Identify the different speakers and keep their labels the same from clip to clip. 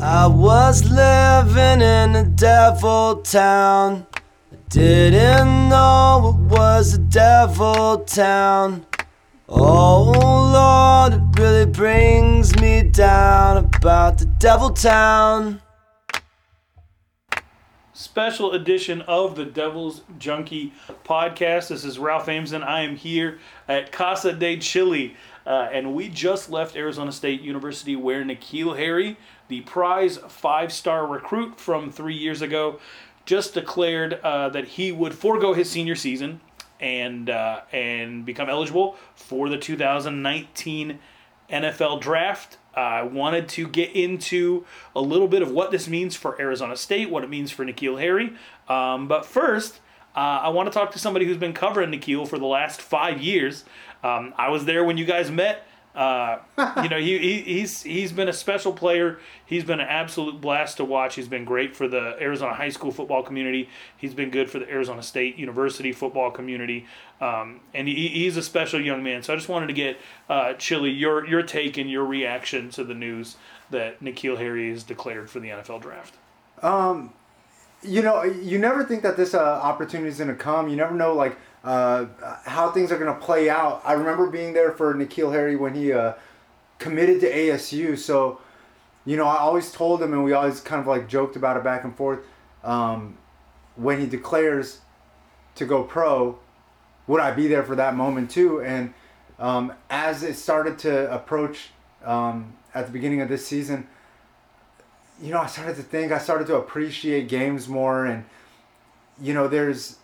Speaker 1: I was living in a devil town. I didn't know it was a devil town. Oh Lord, it really brings me down about the devil town.
Speaker 2: special edition of the Devil's Junkie podcast. This is Ralph Amsden. I am here at Casa de Chile, uh, and we just left Arizona State University where N'Keal Harry, the prize five star recruit from three years ago, just declared uh, that he would forego his senior season and uh, and become eligible for the 2019 NFL draft. I wanted to get into a little bit of what this means for Arizona State, what it means for N'Keal Harry. Um, but first, uh, I want to talk to somebody who's been covering N'Keal for the last five years. Um, I was there when you guys met. Uh, you know, he, he, he's he's been a special player. He's been an absolute blast to watch. He's been great for the Arizona high school football community. He's been good for the Arizona State University football community. Um, and he, he's a special young man. So I just wanted to get uh, Chili your your take and your reaction to the news that N'Keal Harry is declared for the NFL draft.
Speaker 3: Um, you know, you never think that this uh, opportunity is going to come. You never know, like, uh, how things are going to play out. I remember being there for N'Keal Harry when he uh, committed to ASU. So, you know, I always told him, and we always kind of like joked about it back and forth. Um, when he declares to go pro, would I be there for that moment too? And um, as it started to approach um, at the beginning of this season, you know, I started to think, I started to appreciate games more, and you know, there's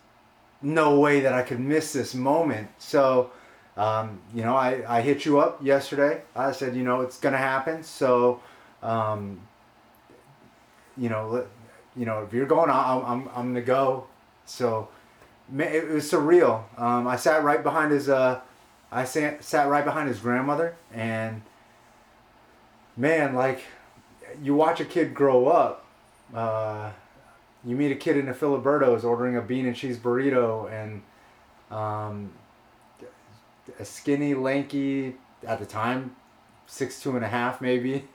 Speaker 3: no way that I could miss this moment. So, um, you know, I, I hit you up yesterday. I said, you know, it's gonna happen. So, um, you know, you know, if you're going, I'm, I'm, I'm gonna go. So, it was surreal. Um, I sat right behind his, uh, I sat, sat right behind his grandmother, and man, like, you watch a kid grow up. Uh, you meet a kid in a Filiberto's ordering a bean and cheese burrito, and um, a skinny, lanky, at the time, six two and a half maybe.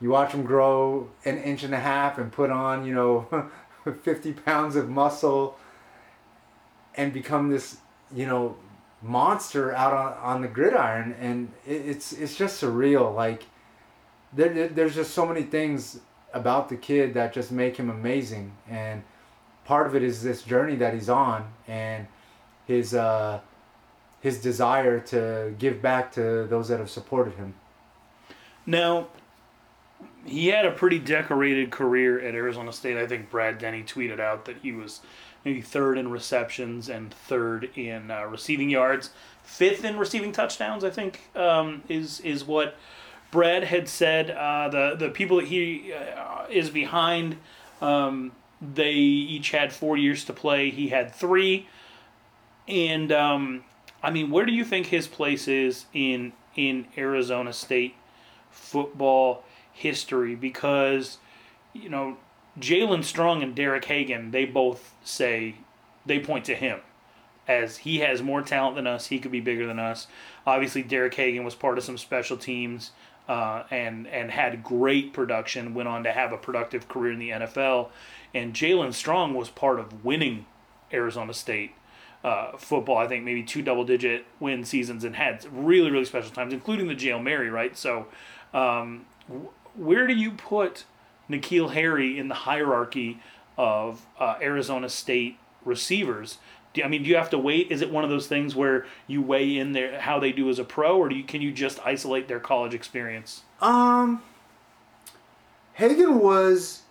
Speaker 3: You watch him grow an inch and a half and put on, you know, fifty pounds of muscle, and become this, you know, monster out on, on the gridiron, and it, it's it's just surreal. Like there- there's just so many things about the kid that just make him amazing and part of it is this journey that he's on and his uh his desire to give back to those that have supported him
Speaker 2: Now, he had a pretty decorated career at Arizona State. I think Brad Denny tweeted out that he was maybe third in receptions and third in uh, receiving yards, fifth in receiving touchdowns. I think um, is is what Brad had said. Uh, the the people that he uh, is behind, um, they each had four years to play. He had three, and um, I mean, where do you think his place is in in Arizona State football history? Because you know, Jaelen Strong and Derek Hagan, they both say they point to him as he has more talent than us. He could be bigger than us. Obviously, Derek Hagan was part of some special teams uh, and and had great production. Went on to have a productive career in the NFL. And Jaelen Strong was part of winning Arizona State uh, football. I think maybe two double digit win seasons and had really really special times, including the Jael Mary. Right. So, um, wh- where do you put N'Keal Harry in the hierarchy of uh, Arizona State receivers? Do, I mean, do you have to wait? Is it one of those things where you weigh in their how they do as a pro, or do you, can you just isolate their college experience?
Speaker 3: um Hagan was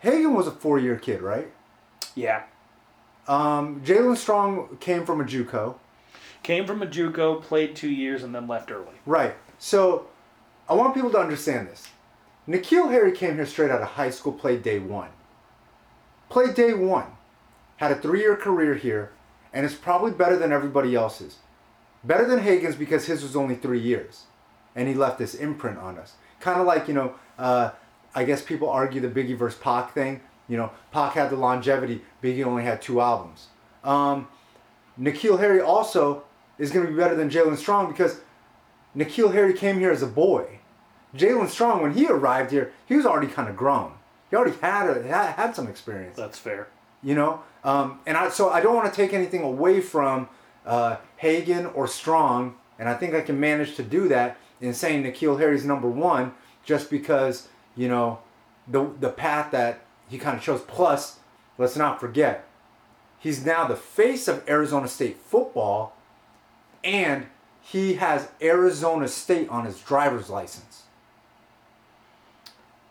Speaker 3: Hagan was a four-year kid right
Speaker 2: Yeah,
Speaker 3: um Jaelen strong came from a juco
Speaker 2: came from a JUCO, played two years, and then left early.
Speaker 3: Right. So I want people to understand this. N'Keal Harry came here straight out of high school, played day one. Played day one. Had a three year career here, and is probably better than everybody else's. Better than Hagan's because his was only three years. And he left this imprint on us. Kind of like, you know, uh, I guess people argue the Biggie versus Pac thing. You know, Pac had the longevity, Biggie only had two albums. Um, N'Keal Harry also is going to be better than Jaelen Strong because N'Keal Harry came here as a boy. Jaelen Strong, when he arrived here, he was already kind of grown. He already had a, had, had some experience.
Speaker 2: That's fair.
Speaker 3: You know, um, and I so I don't want to take anything away from uh, Hagan or Strong, and I think I can manage to do that in saying N'Keal Harry's number one, just because you know the the path that he kind of chose. Plus, let's not forget, he's now the face of Arizona State football, and he has Arizona State on his driver's license.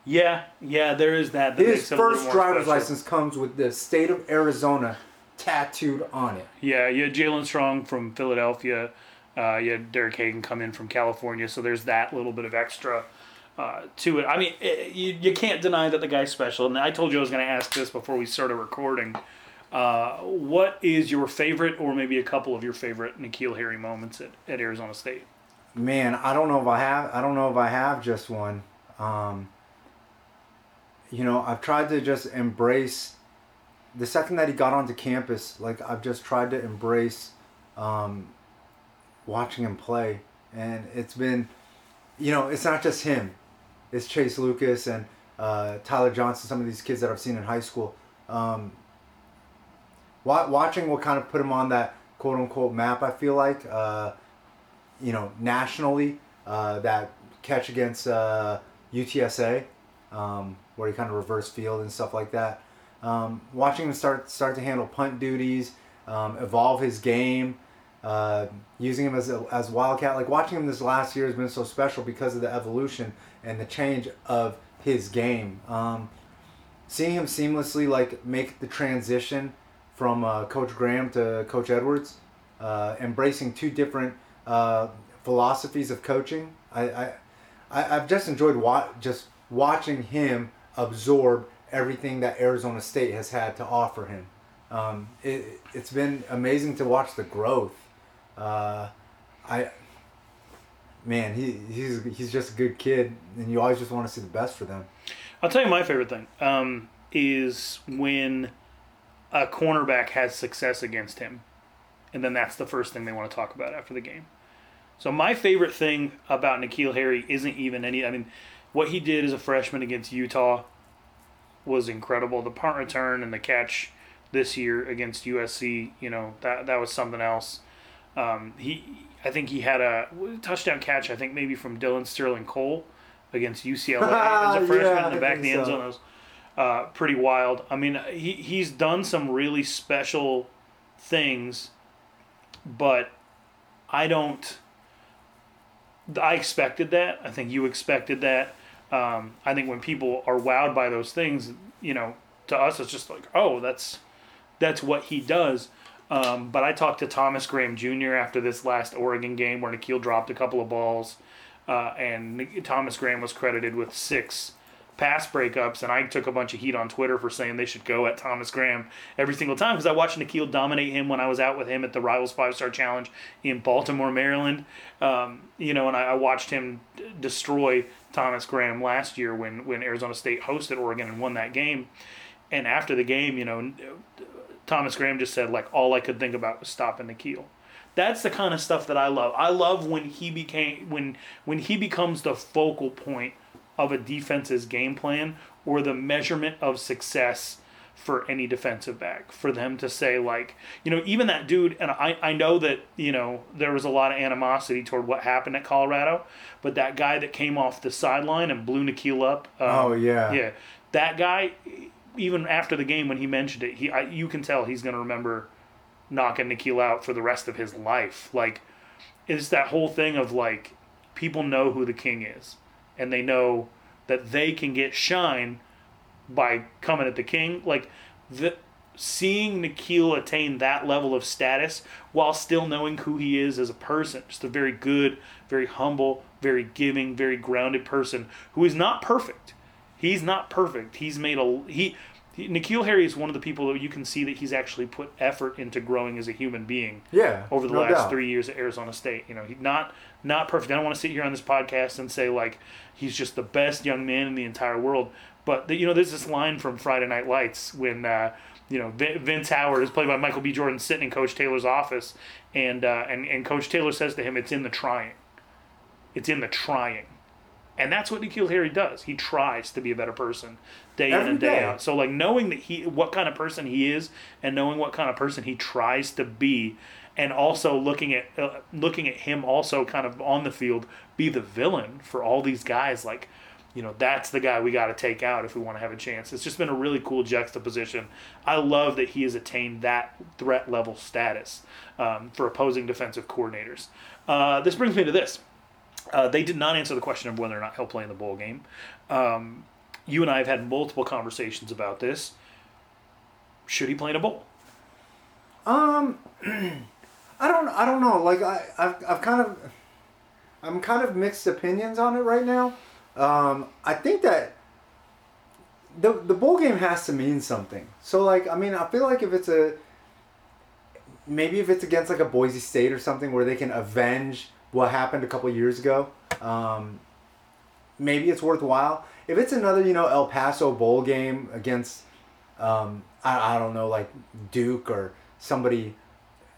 Speaker 2: Yeah, yeah, there is that. that
Speaker 3: His
Speaker 2: makes it a little
Speaker 3: first driver's
Speaker 2: special.
Speaker 3: license comes with the state of Arizona tattooed on it.
Speaker 2: Yeah, you had Jaelen Strong from Philadelphia. Uh, you had Derek Hagan come in from California, so there's that little bit of extra uh, to it. I mean, it, you, you can't deny that the guy's special. And I told you I was going to ask this before we started recording. Uh, what is your favorite, or maybe a couple of your favorite N'Keal Harry moments at, at Arizona State?
Speaker 3: Man, I don't know if I have. I don't know if I have just one. Um, you know, I've tried to just embrace the second that he got onto campus. Like I've just tried to embrace um, watching him play, and it's been, you know, it's not just him. It's Chase Lucas and uh, Tyler Johnson. Some of these kids that I've seen in high school. Um, watching what kind of put him on that quote unquote map. I feel like. Uh, you know, nationally, uh, that catch against uh, UTSA, um, where he kind of reverse field and stuff like that. Um, watching him start start to handle punt duties, um, evolve his game, uh, using him as a, as wildcat. Like watching him this last year has been so special because of the evolution and the change of his game. Um, seeing him seamlessly like make the transition from uh, Coach Graham to Coach Edwards, uh, embracing two different uh, philosophies of coaching. I, I, I've just enjoyed wa- just watching him absorb everything that Arizona State has had to offer him. Um, it, it's been amazing to watch the growth. Uh, I, man, he, he's he's just a good kid, and you always just want to see the best for them.
Speaker 2: I'll tell you my favorite thing um, is when a cornerback has success against him, and then that's the first thing they want to talk about after the game. So my favorite thing about N'Keal Harry isn't even any. I mean, what he did as a freshman against Utah was incredible. The punt return and the catch this year against USC, you know, that that was something else. Um, he, I think he had a touchdown catch. I think maybe from Dillon Sterling Cole against UCLA as a freshman
Speaker 3: Yeah,
Speaker 2: in the back of the end
Speaker 3: so.
Speaker 2: zone. That was uh, pretty wild. I mean, he he's done some really special things, but I don't. I expected that. I think you expected that. Um, I think when people are wowed by those things, you know, to us it's just like, oh, that's that's what he does. Um, but I talked to Thomas Graham Jr. after this last Oregon game where N'Keal dropped a couple of balls, uh, and Thomas Graham was credited with six pass breakups, and I took a bunch of heat on Twitter for saying they should go at Thomas Graham every single time because I watched N'Keal dominate him when I was out with him at the Rivals Five Star Challenge in Baltimore, Maryland. Um, you know, and I, I watched him d- destroy Thomas Graham last year when when Arizona State hosted Oregon and won that game. And after the game, you know, Thomas Graham just said like all I could think about was stopping N'Keal. That's the kind of stuff that I love. I love when he became when when he becomes the focal point of a defense's game plan or the measurement of success for any defensive back. For them to say like, you know, even that dude and I, I know that, you know, there was a lot of animosity toward what happened at Colorado, but that guy that came off the sideline and blew N'Keal up. um,
Speaker 3: Oh, yeah.
Speaker 2: Yeah. That guy even after the game when he mentioned it, he I, you can tell he's going to remember knocking N'Keal out for the rest of his life. Like, it's that whole thing of like, people know who the king is, and they know that they can get shine by coming at the king. Like, the seeing N'Keal attain that level of status while still knowing who he is as a person, just a very good, very humble, very giving, very grounded person who is not perfect. He's not perfect. He's made a he. He N'Keal Harry is one of the people that you can see that he's actually put effort into growing as a human being
Speaker 3: Yeah,
Speaker 2: over the
Speaker 3: no
Speaker 2: last
Speaker 3: doubt.
Speaker 2: three years at Arizona State. You know, he's not not perfect. I don't want to sit here on this podcast and say like he's just the best young man in the entire world. But the, you know, there's this line from Friday Night Lights when uh, you know Vin- Vince Howard is played by Michael B. Jordan sitting in Coach Taylor's office, and uh, and and Coach Taylor says to him, "It's in the trying. It's in the trying." And that's what N'Keal Harry does. He tries to be a better person day in and day,
Speaker 3: day.
Speaker 2: out. So like knowing that he what kind of person he is and knowing what kind of person he tries to be and also looking at uh, looking at him also kind of on the field be the villain for all these guys like you know that's the guy we got to take out if we want to have a chance. It's just been a really cool juxtaposition. I love that he has attained that threat level status um, for opposing defensive coordinators. Uh, this brings me to this. Uh, they did not answer the question of whether or not he'll play in the bowl game. Um, you and I have had multiple conversations about this. Should he play in a bowl?
Speaker 3: Um, I don't. I don't know. Like I, I've, I've kind of, I'm kind of mixed opinions on it right now. Um, I think that the the bowl game has to mean something. So like, I mean, I feel like if it's a, maybe if it's against like a Boise State or something where they can avenge what happened a couple years ago, um, maybe it's worthwhile. If it's another, you know, El Paso bowl game against, um, I, I don't know, like Duke or somebody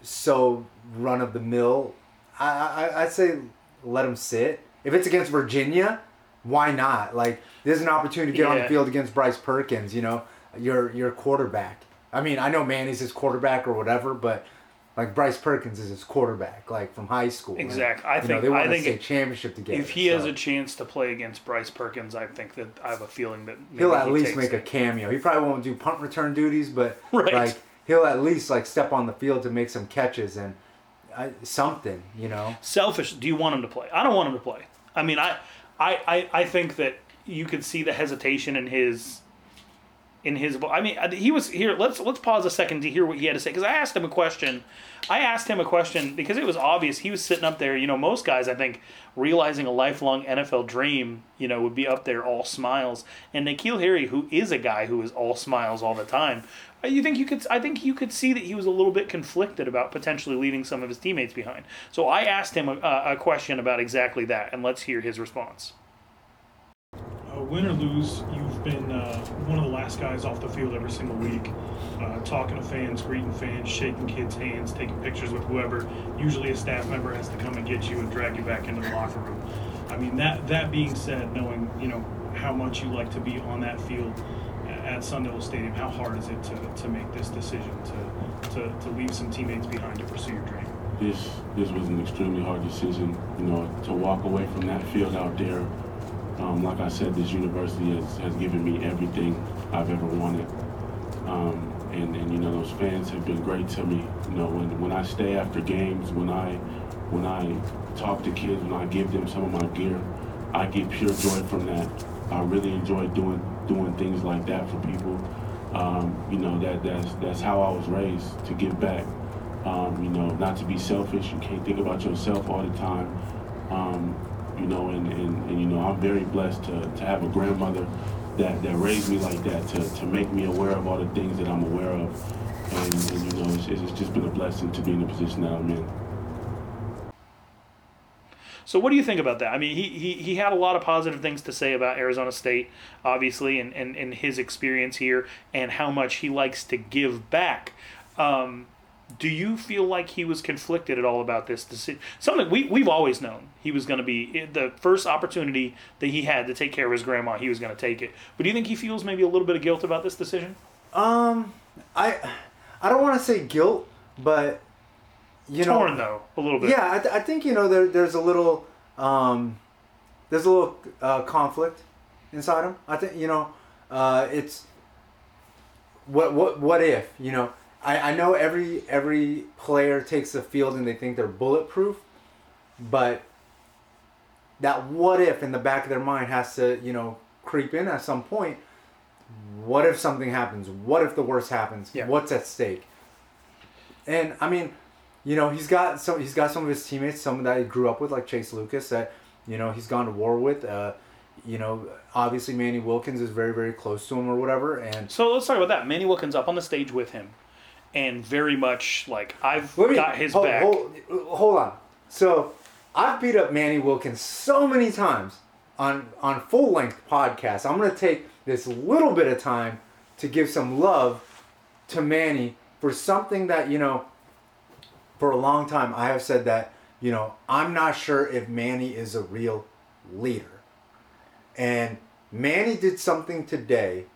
Speaker 3: so run of the mill, I, I I'd say let him sit. If it's against Virginia, why not? Like there's an opportunity to get on the field against Bryce Perkins. You know, your your quarterback. I mean, I know Manny's his quarterback or whatever, but like Bryce Perkins is his quarterback, like from high school. Exactly.
Speaker 2: Exact- I
Speaker 3: you know,
Speaker 2: think-
Speaker 3: they
Speaker 2: I
Speaker 3: want
Speaker 2: think
Speaker 3: state
Speaker 2: if-
Speaker 3: championship together.
Speaker 2: If he has a chance to play against Bryce Perkins, I think that I have a feeling that maybe
Speaker 3: he'll at
Speaker 2: he
Speaker 3: least make a cameo. He probably won't do punt return duties, but
Speaker 2: Right.
Speaker 3: like he'll at least like step on the field to make some catches and uh, something, you know.
Speaker 2: selfish. Do you want him to play? I don't want him to play. I mean, I, I, I, I think that you could see the hesitation in his, in his. Book. I mean, he was here. Let's let's pause a second to hear what he had to say because I asked him a question. I asked him a question because it was obvious he was sitting up there. You know, most guys I think realizing a lifelong NFL dream, you know, would be up there all smiles. And N'Keal Harry, who is a guy who is all smiles all the time, uh, you think you could? I think you could see that he was a little bit conflicted about potentially leaving some of his teammates behind. So I asked him a, a question about exactly that, and let's hear his response.
Speaker 4: Uh, win or lose, you've been uh, one of the last guys off the field every single week, uh, talking to fans, greeting fans, shaking kids' hands, taking pictures with whoever. Usually, a staff member has to come and get you and drag you back into the locker room. I mean, that that being said, knowing you know how much you like to be on that field at Sun Devil Stadium, how hard is it to, to make this decision to, to to leave some teammates behind to pursue your dream?
Speaker 5: this this was an extremely hard decision. You know, to walk away from that field out there. Um, like I said, this university has, has given me everything I've ever wanted. Um, and, and you know, those fans have been great to me. You know, when, when I stay after games, when I when I talk to kids, when I give them some of my gear, I get pure joy from that. I really enjoy doing doing things like that for people. Um, you know, that that's that's how I was raised to give back. Um, you know, not to be selfish. You can't think about yourself all the time. Um, know, and, and, and you know, I'm very blessed to, to have a grandmother that, that raised me like that, to, to make me aware of all the things that I'm aware of. And, and you know, it's, it's just been a blessing to be in the position that I'm in.
Speaker 2: So what do you think about that? I mean, he, he, he had a lot of positive things to say about Arizona State, obviously, and, and, and his experience here and how much he likes to give back. Um, do you feel like he was conflicted at all about this decision? Something we, we've always known he was going to be the first opportunity that he had to take care of his grandma, he was going to take it. But do you think he feels maybe a little bit of guilt about this decision?
Speaker 3: Um, I I don't want to say guilt, but you know,
Speaker 2: Torn, though, a little bit.
Speaker 3: Yeah, I, th- I think you know there, there's a little um, there's a little uh, conflict inside him. I think you know uh, it's what what what if you know I, I know every every player takes the field and they think they're bulletproof, but that what if in the back of their mind has to you know creep in at some point. What if something happens? What if the worst happens?
Speaker 2: Yeah.
Speaker 3: What's at stake? And I mean, you know, he's got some. He's got some of his teammates, some that he grew up with, like Chase Lucas, that you know he's gone to war with. Uh, you know, obviously Manny Wilkins is very, very close to him or whatever. And
Speaker 2: So let's talk about that. Manny Wilkins up on the stage with him, and very much like I've
Speaker 3: me-
Speaker 2: got his
Speaker 3: hold,
Speaker 2: back.
Speaker 3: Hold, hold on. So I've beat up Manny Wilkins so many times on on full length podcasts. I'm gonna take this little bit of time to give some love to Manny for something that you know. For a long time, I have said that you know I'm not sure if Manny is a real leader. And Manny did something today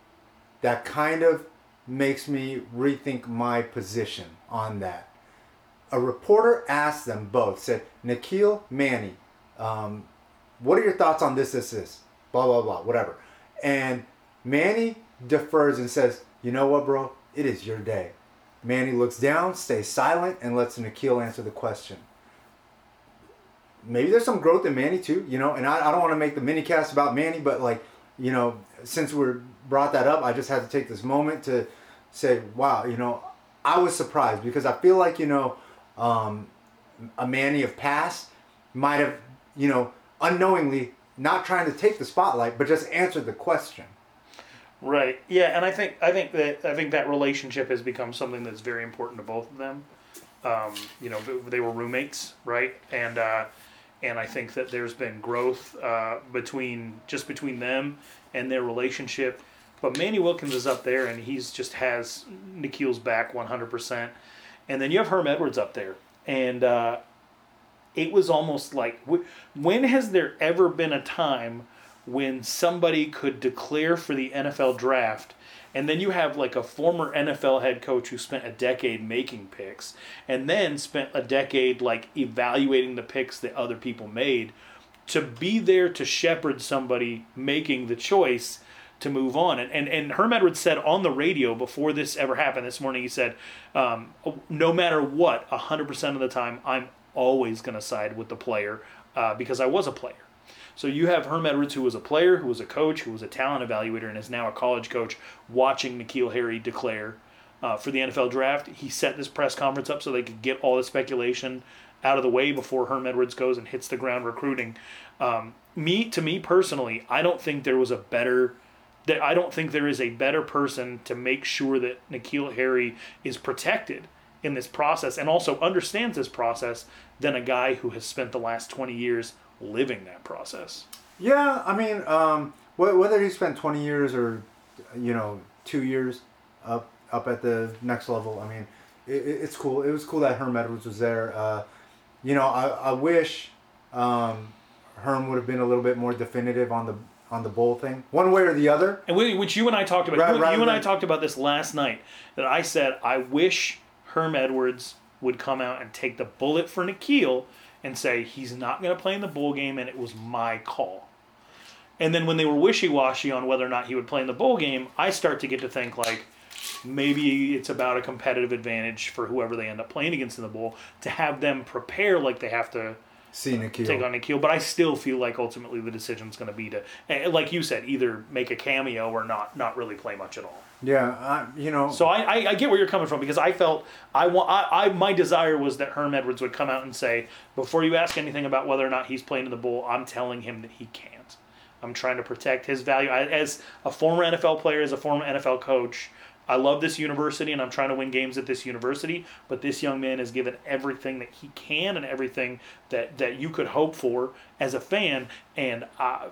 Speaker 3: that kind of makes me rethink my position on that. A reporter asked them both, said, N'Keal, Manny, um, what are your thoughts on this, this, this? Blah, blah, blah, whatever. And Manny defers and says, you know what, bro? It is your day. Manny looks down, stays silent, and lets N'Keal answer the question. Maybe there's some growth in Manny too, you know, and I, I don't want to make the mini cast about Manny, but like, you know, since we're brought that up, I just had to take this moment to say, wow, you know, I was surprised because I feel like, you know, um, a Manny of past might have, you know, unknowingly not trying to take the spotlight, but just answered the question.
Speaker 2: Right. Yeah, and I think I think that I think that relationship has become something that's very important to both of them. Um, you know, they were roommates, right? And uh, and I think that there's been growth uh, between just between them and their relationship. But Manny Wilkins is up there, and he's just has N'Keal's back 100%. And then you have Herm Edwards up there, and uh, it was almost like when has there ever been a time when somebody could declare for the NFL draft and then you have like a former NFL head coach who spent a decade making picks and then spent a decade like evaluating the picks that other people made to be there to shepherd somebody making the choice to move on. And, and, and Herm Edwards said on the radio before this ever happened this morning, he said, um, no matter what, 100% of the time, I'm always going to side with the player uh, because I was a player. So you have Herm Edwards, who was a player, who was a coach, who was a talent evaluator, and is now a college coach, watching N'Keal Harry declare uh, for the NFL draft. He set this press conference up so they could get all the speculation out of the way before Herm Edwards goes and hits the ground recruiting. Um, me, to me personally, I don't think there was a better. That I don't think there is a better person to make sure that N'Keal Harry is protected in this process and also understands this process than a guy who has spent the last 20 years living that process.
Speaker 3: Yeah, I mean, um, whether he spent 20 years or, you know, two years up up at the next level, I mean, it, it's cool. It was cool that Herm Edwards was there. Uh, you know, I, I wish um, Herm would have been a little bit more definitive on the on the bowl thing, one way or the other.
Speaker 2: And we, which you and I talked about. Right, you, you and I talked about this last night. That I said I wish Herm Edwards would come out and take the bullet for N'Keal and say he's not going to play in the bowl game and it was my call. And then when they were wishy washy on whether or not he would play in the bowl game, I start to get to think like maybe it's about a competitive advantage for whoever they end up playing against in the bowl to have them prepare like they have to
Speaker 3: see N'Keal.
Speaker 2: take on N'Keal. But I still feel like ultimately the decision's going to be to, eh, like you said, either make a cameo or not not really play much at all.
Speaker 3: Yeah, I, you know.
Speaker 2: So I, I, I, get where you're coming from because I felt I want I, I my desire was that Herm Edwards would come out and say before you ask anything about whether or not he's playing in the bowl, I'm telling him that he can't. I'm trying to protect his value I, as a former NFL player, as a former NFL coach. I love this university and I'm trying to win games at this university, but this young man has given everything that he can and everything that, that you could hope for as a fan. And uh,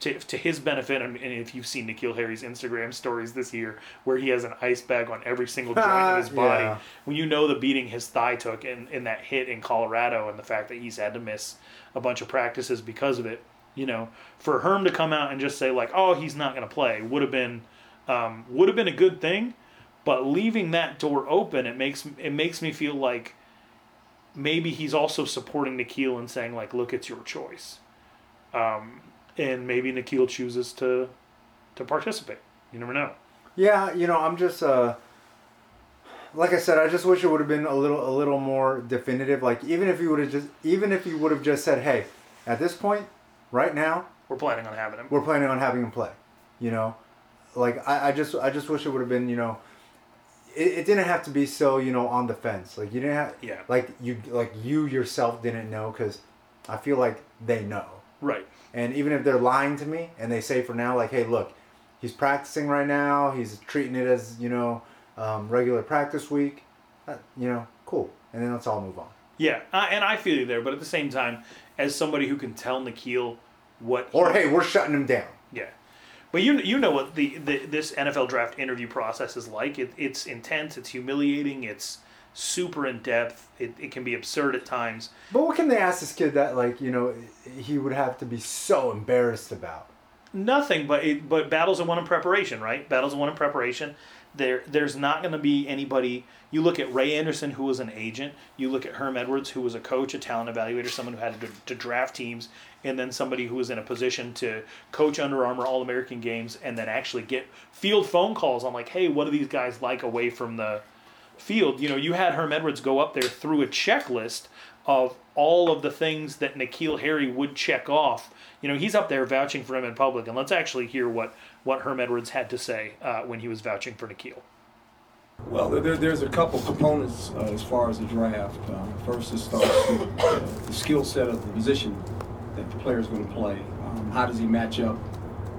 Speaker 2: to, to his benefit, and if you've seen N'Keal Harry's Instagram stories this year, where he has an ice bag on every single joint of his body, yeah. when you know the beating his thigh took in, in that hit in Colorado and the fact that he's had to miss a bunch of practices because of it, you know, for Herm to come out and just say, like, oh, he's not going to play would have been – um, would have been a good thing, but leaving that door open, it makes it makes me feel like maybe he's also supporting N'Keal and saying like, look, it's your choice, um, and maybe N'Keal chooses to to participate. You never know.
Speaker 3: Yeah, you know, I'm just uh, like I said, I just wish it would have been a little a little more definitive. Like even if you would have just even if you would have just said, hey, at this point, right now,
Speaker 2: we're planning on having him.
Speaker 3: We're planning on having him play. You know, like I, I just I just wish it would have been you know it, it didn't have to be so you know on the fence. Like you didn't have
Speaker 2: yeah.
Speaker 3: like you like you yourself didn't know because I feel like they know.
Speaker 2: Right.
Speaker 3: And even if they're lying to me and they say for now like hey look he's practicing right now he's treating it as you know um, regular practice week that, you know cool. And then let's all move on.
Speaker 2: Yeah uh, and I feel you there but at the same time as somebody who can tell N'Keal what
Speaker 3: or hey we're shutting him down.
Speaker 2: Yeah but you you know what the, the this NFL draft interview process is like. It, it's intense. It's humiliating. It's super in depth. It, it can be absurd at times.
Speaker 3: But what can they ask this kid that like you know he would have to be so embarrassed about?
Speaker 2: Nothing, but it, but battles are won in preparation, right? Battles are won in preparation. There, there's not going to be anybody. You look at Ray Anderson, who was an agent. You look at Herm Edwards, who was a coach, a talent evaluator, someone who had to, to draft teams, and then somebody who was in a position to coach Under Armour All American games, and then actually get field phone calls on like, hey, what do these guys like away from the field? You know, you had Herm Edwards go up there through a checklist of all of the things that N'Keal Harry would check off. You know, he's up there vouching for him in public, and let's actually hear what what Herm Edwards had to say uh, when he was vouching for N'Keal.
Speaker 6: Well, there, there's a couple components uh, as far as the draft. Uh, first, it starts with uh, the skill set of the position that the player is going to play. Um, how does he match up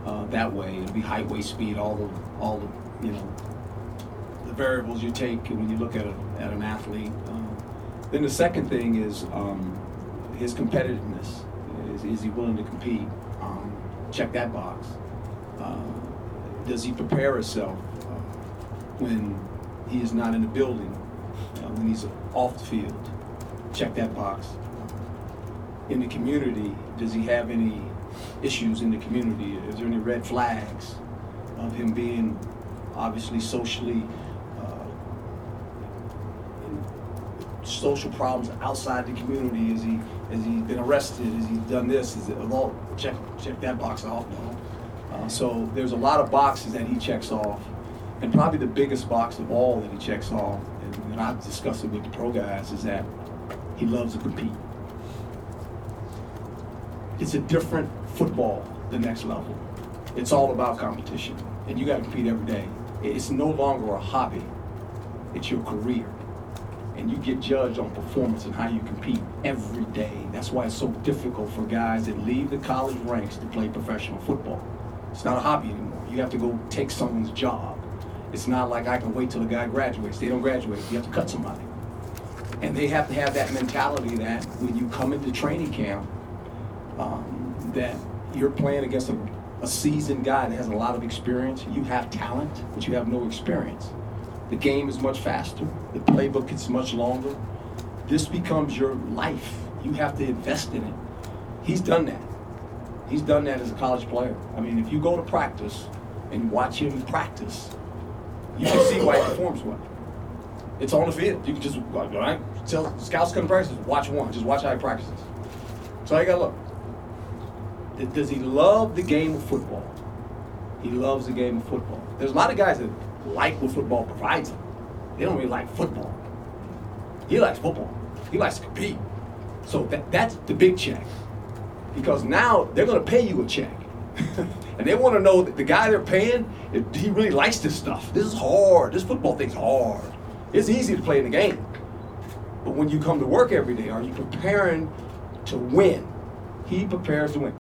Speaker 6: uh, that way? It'll be height, weight, speed, all the, all the, you know, the variables you take when you look at, a, at an athlete. Um, then the second thing is um, his competitiveness. Is, is he willing to compete? Um, check that box. Uh, does he prepare himself uh, when he is not in the building, uh, when he's off the field? Check that box. In the community, does he have any issues in the community? Is there any red flags of him being obviously socially uh, social problems outside the community? Is he has he been arrested? Has he done this? Is it well, check check that box off? Uh, so there's a lot of boxes that he checks off, and probably the biggest box of all that he checks off, and, and I've discussed it with the pro guys, is that he loves to compete. It's a different football, the next level. It's all about competition, and you got to compete every day. It's no longer a hobby; it's your career, and you get judged on performance and how you compete every day. That's why it's so difficult for guys that leave the college ranks to play professional football. It's not a hobby anymore. You have to go take someone's job. It's not like I can wait till a guy graduates. They don't graduate. You have to cut somebody. And they have to have that mentality that when you come into training camp, um, that you're playing against a, a seasoned guy that has a lot of experience. You have talent, but you have no experience. The game is much faster. The playbook is much longer. This becomes your life. You have to invest in it. He's done that. He's done that as a college player. I mean, if you go to practice and watch him practice, you can see why he performs well. It's on the field. You can just right, tell scouts come to practice, watch one, just watch how he practices. So you gotta look. Does he love the game of football? He loves the game of football. There's a lot of guys that like what football provides them. They don't really like football. He likes football. He likes to compete. So that, that's the big check. Because now they're going to pay you a check. and they want to know that the guy they're paying, he really likes this stuff. This is hard. This football thing's hard. It's easy to play in the game. But when you come to work every day, are you preparing to win? He prepares to win.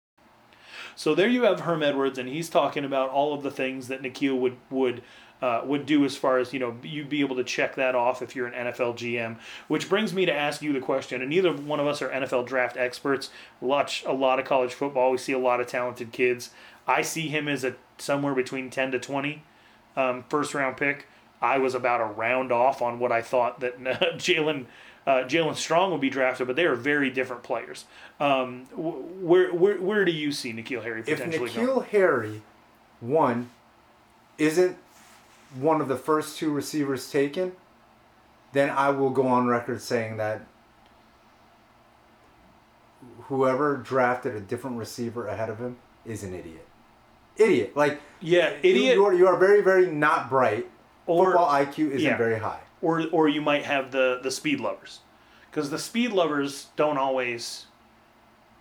Speaker 2: So there you have Herm Edwards, and he's talking about all of the things that N'Keal would would uh, would do as far as you know you'd be able to check that off if you're an NFL GM. Which brings me to ask you the question, and neither one of us are NFL draft experts. Watch a lot of college football. We see a lot of talented kids. I see him as a somewhere between ten to twenty um, first round pick. I was about a round off on what I thought that Jaelen uh, Jaelen Strong would be drafted, but they are very different players. Um, wh- where where where do you see N'Keal Harry potentially?
Speaker 3: If N'Keal
Speaker 2: going?
Speaker 3: Harry, one, isn't one of the first two receivers taken, then I will go on record saying that whoever drafted a different receiver ahead of him is an idiot. Idiot. Like
Speaker 2: Yeah,
Speaker 3: you-
Speaker 2: idiot.
Speaker 3: You, are, you are very, very not bright.
Speaker 2: Or-
Speaker 3: Football IQ isn't
Speaker 2: yeah.
Speaker 3: very high.
Speaker 2: or or you might have the the speed lovers, because the speed lovers don't always.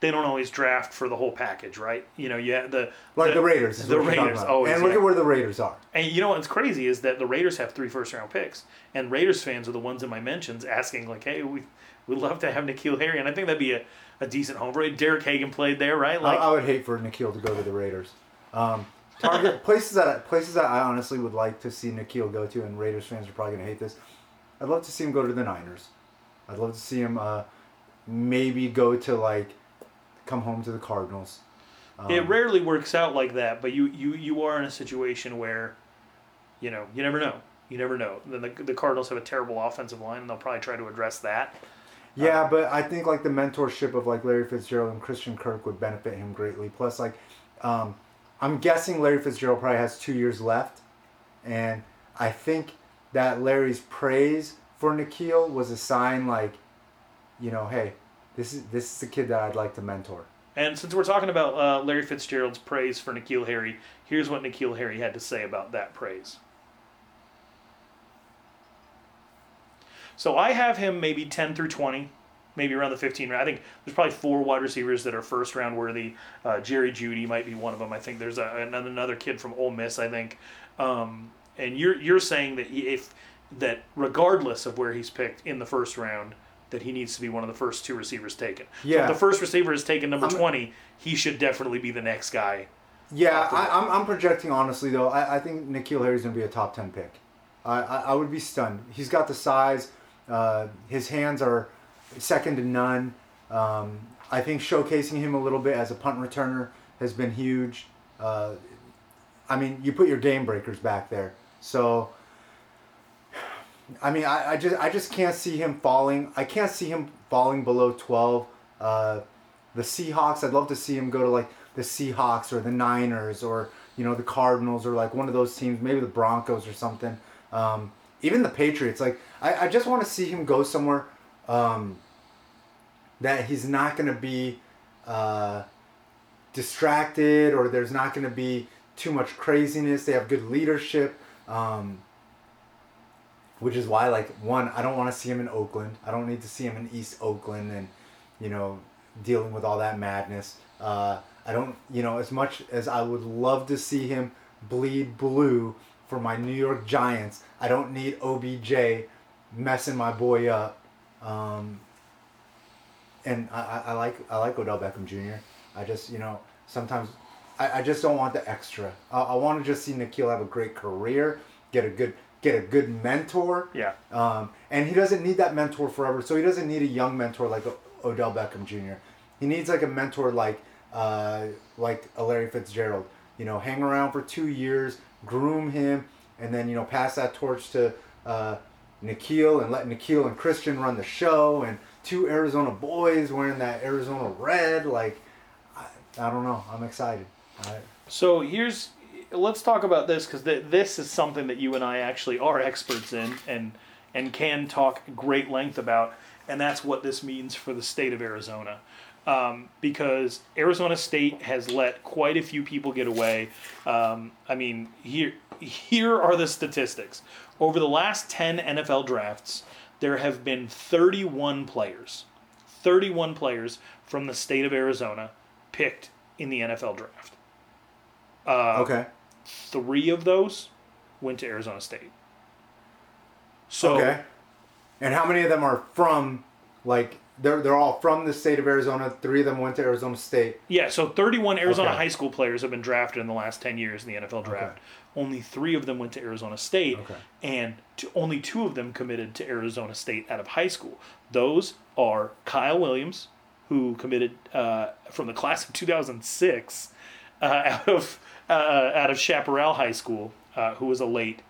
Speaker 2: They don't always draft for the whole package, right? You know, you have the
Speaker 3: Like the, Raiders. Is
Speaker 2: The Raiders, always.
Speaker 3: And look
Speaker 2: yeah.
Speaker 3: at where the Raiders are.
Speaker 2: And you know what's crazy is that the Raiders have three first round picks, and Raiders fans are the ones in my mentions asking like, "Hey, we we'd love to have N'Keal Harry," and I think that'd be a, a decent home run. Derek Hagan played there, right?
Speaker 3: I,
Speaker 2: Like,
Speaker 3: I would hate for N'Keal to go to the Raiders. Um, target places that places that I honestly would like to see N'Keal go to, and Raiders fans are probably gonna hate this. I'd love to see him go to the Niners. I'd love to see him uh, maybe go to like come home to the Cardinals. Um,
Speaker 2: it rarely works out like that, but you you you are in a situation where, you know, you never know. You never know. Then the, the Cardinals have a terrible offensive line, and they'll probably try to address that.
Speaker 3: Yeah, but I think like the mentorship of like Larry Fitzgerald and Christian Kirk would benefit him greatly. Plus, like, um, I'm guessing Larry Fitzgerald probably has two years left, and I think that Larry's praise for N'Keal was a sign like, you know, hey, this is this is the kid that I'd like to mentor.
Speaker 2: And since we're talking about uh, Larry Fitzgerald's praise for N'Keal Harry, here's what N'Keal Harry had to say about that praise. So I have him maybe 10 through 20, maybe around the 15 round. I think there's probably four wide receivers that are first round worthy. Uh, Jerry Jeudy might be one of them. I think there's a, another, another kid from Ole Miss, I think. Um, and you're, you're saying that if that regardless of where he's picked in the first round, that he needs to be one of the first two receivers taken. So
Speaker 3: Yeah.
Speaker 2: if the first receiver is taken number
Speaker 3: I'm-
Speaker 2: 20, he should definitely be the next guy.
Speaker 3: Yeah, I, I'm, I'm projecting honestly though. I, I think N'Keal Harry's gonna be a top ten pick. I, I, I would be stunned. He's got the size. Uh, his hands are second to none. Um, I think showcasing him a little bit as a punt returner has been huge. Uh, I mean, you put your game breakers back there, so. I mean, I, I just I just can't see him falling. I can't see him falling below twelve. Uh, the Seahawks, I'd love to see him go to like the Seahawks or the Niners or you know the Cardinals or like one of those teams, maybe the Broncos or something. Um, even the Patriots, like I, I just want to see him go somewhere um, that he's not going to be uh, distracted or there's not going to be too much craziness. They have good leadership. Um, which is why like one i don't want to see him in oakland. I don't need to see him in east oakland and you know dealing with all that madness. Uh, i don't you know as much as i would love to see him bleed blue for my new york giants i don't need obj messing my boy up. Um, and I, I, like i like odell beckham jr i just you know sometimes i, I just don't want the extra. I, I want to just see N'Keal have a great career get a good get a good mentor
Speaker 2: Yeah.
Speaker 3: um, and he doesn't need that mentor forever. So he doesn't need a young mentor like O- Odell Beckham Jr. He needs like a mentor like uh, like a Larry Fitzgerald. You know, hang around for two years, groom him, and then you know pass that torch to uh, N'Keal and let N'Keal and Christian run the show. And two Arizona boys wearing that Arizona red. Like, I, I don't know. I'm excited. I,
Speaker 2: So here's let's talk about this because th- this is something that you and I actually are experts in and and can talk great length about, and that's what this means for the state of Arizona. Um, because Arizona State has let quite a few people get away. Um, I mean, here here are the statistics. Over the last ten NFL drafts, there have been 31 players, 31 players from the state of Arizona picked in the NFL draft. Uh,
Speaker 3: okay.
Speaker 2: Three of those went to Arizona State. So
Speaker 3: okay. And how many of them are from like they're they're all from the state of Arizona. Three of them went to Arizona State.
Speaker 2: yeah, so 31 Arizona
Speaker 3: Okay.
Speaker 2: high school players have been drafted in the last 10 years in the NFL draft. Only three of them went to Arizona State,
Speaker 3: Okay.
Speaker 2: and t- only two of them committed to Arizona State out of high school. Those are Kyle Williams, who committed uh, from the class of 2006 uh, out of uh, out of Chaparral High School, uh, who was a late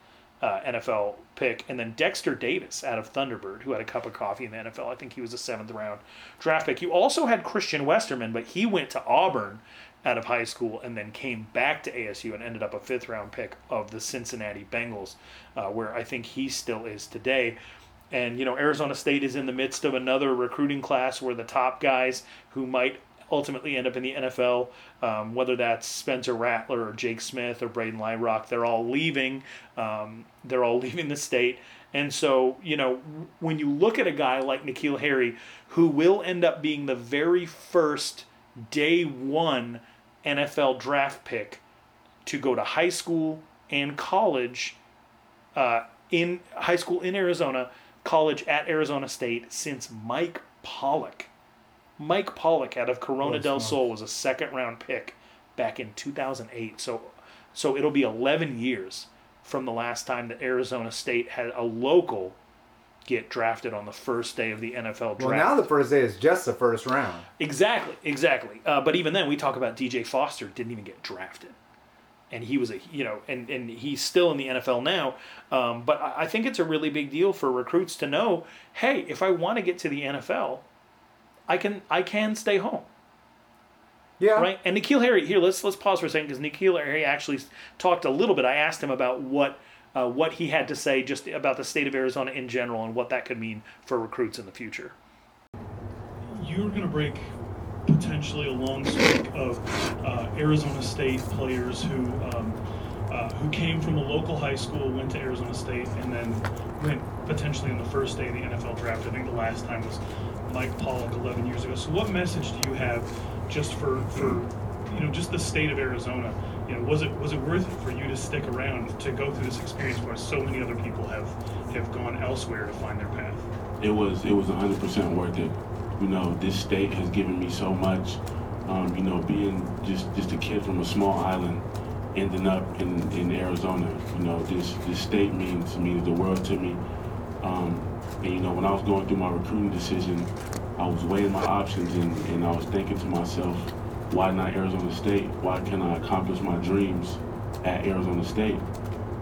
Speaker 2: uh, NFL pick, and then Dexter Davis out of Thunderbird, who had a cup of coffee in the NFL. I think he was a seventh round draft pick. You also had Christian Westerman, but he went to Auburn out of high school and then came back to ASU and ended up a fifth round pick of the Cincinnati Bengals, uh, where I think he still is today. And you know, Arizona State is in the midst of another recruiting class where the top guys who might ultimately end up in the NFL, um, whether that's Spencer Rattler or Jake Smith or Brayden Liebrock, they're all leaving. Um, they're all leaving the state. And so, you know, when you look at a guy like N'Keal Harry, who will end up being the very first day one NFL draft pick to go to high school and college uh, in high school in Arizona, college at Arizona State since Mike Pollak. Mike Pollak out of Corona
Speaker 3: Oh,
Speaker 2: del. Sol was a second round pick back in 2008. So so it'll be 11 years from the last time that Arizona State had a local get drafted on the first day of the NFL draft.
Speaker 3: Well, now the first day is just the first round.
Speaker 2: Exactly, exactly. Uh, but even then, we talk about DJ Foster didn't even get drafted, and he was a you know, and and he's still in the NFL now. Um, but I I think it's a really big deal for recruits to know, hey, if I want to get to the NFL, I can I can stay home.
Speaker 3: Yeah.
Speaker 2: Right. And N'Keal Harry here. Let's let's pause for a second because N'Keal Harry actually talked a little bit. I asked him about what uh, what he had to say just about the state of Arizona in general and what that could mean for recruits in the future.
Speaker 4: You're going to break potentially a long streak of uh, Arizona State players who um, uh, who came from a local high school, went to Arizona State, and then went potentially on the first day of the NFL draft. I think the last time was Mike Pollak 11 years ago. So, what message do you have just for for you know just the state of Arizona? You know, was it was it worth it for you to stick around to go through this experience where so many other people have have gone elsewhere to find their path?
Speaker 5: it was it was 100% worth it. You know, this state has given me so much. Um, you know, being just just a kid from a small island, ending up in, in Arizona. You know, this this state means means the world to me. Um, and you know, when I was going through my recruiting decision, I was weighing my options and, and I was thinking to myself, why not Arizona State? Why can't I accomplish my dreams at Arizona State?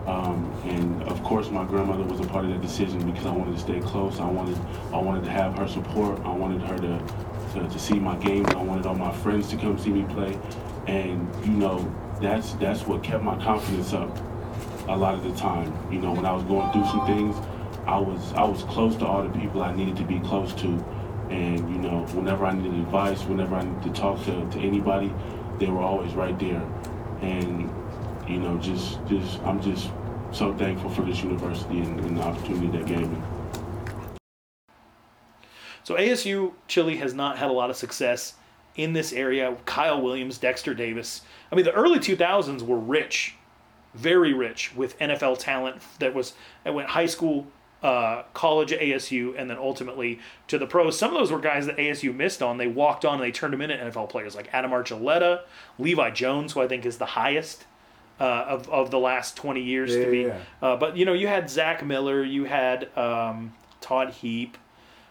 Speaker 5: Um, and of course, my grandmother was a part of that decision because I wanted to stay close. I wanted, I wanted to have her support. I wanted her to, to, to see my games. I wanted all my friends to come see me play. And you know, that's that's what kept my confidence up a lot of the time. You know, when I was going through some things, I was I was close to all the people I needed to be close to. And you know, whenever I needed advice, whenever I needed to talk to, to anybody, they were always right there. And you know, just just I'm just so thankful for this university and, and the opportunity they gave me.
Speaker 2: So ASU Chili has not had a lot of success in this area. Kyle Williams, Dexter Davis. I mean, the early 2000s were rich, very rich with NFL talent that was that went high school, uh, college ASU, and then ultimately to the pros. Some of those were guys that ASU missed on. They walked on and they turned them into NFL players like Adam Archuleta, Levi Jones, who I think is the highest. Uh, of, of the last 20 years
Speaker 3: Yeah,
Speaker 2: to be.
Speaker 3: yeah,
Speaker 2: Uh, but, you know, you had Zach Miller, you had um, Todd Heap,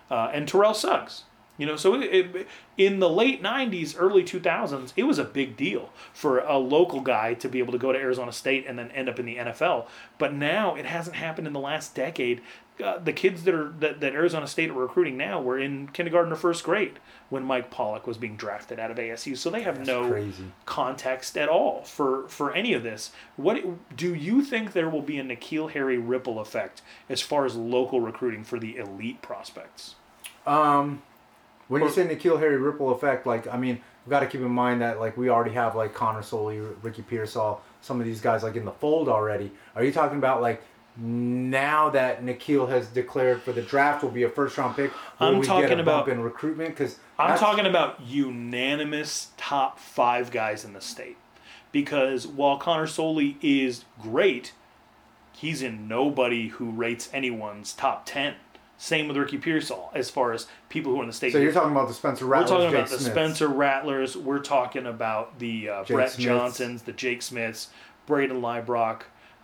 Speaker 2: uh, and Terrell Suggs. You know, so it, it, in the late '90s, early 2000s, it was a big deal for a local guy to be able to go to Arizona State and then end up in the NFL. But now it hasn't happened in the last decade. Uh, the kids that are that, that Arizona State are recruiting now were in kindergarten or first grade when Mike Pollak was being drafted out of ASU. So they have
Speaker 3: That's
Speaker 2: no
Speaker 3: crazy.
Speaker 2: context at all for for any of this. What do you think there will be a N'Keal Harry ripple effect as far as local recruiting for the elite prospects?
Speaker 3: Um, when
Speaker 2: Or-
Speaker 3: you say N'Keal Harry ripple effect, like I mean, we've got to keep in mind that like we already have like Connor Soelle, Ricky Pearsall, some of these guys like in the fold already. Are you talking about like now that N'Keal has declared for the draft will be a first round pick?
Speaker 2: I'm
Speaker 3: we
Speaker 2: talking about-
Speaker 3: in recruitment because
Speaker 2: I'm talking about unanimous top five guys in the state. Because while Connor Soelle is great, he's in nobody who rates anyone's top 10. Same with Ricky Pearsall as far as people who are in the state.
Speaker 3: So you're talking about the Spencer Rattlers.
Speaker 2: We're talking
Speaker 3: Jake
Speaker 2: about the
Speaker 3: Smiths.
Speaker 2: Spencer Rattlers. We're talking about the uh, Brett
Speaker 3: Smiths.
Speaker 2: Johnsons, the Jake Smiths, Brayden Liebrock,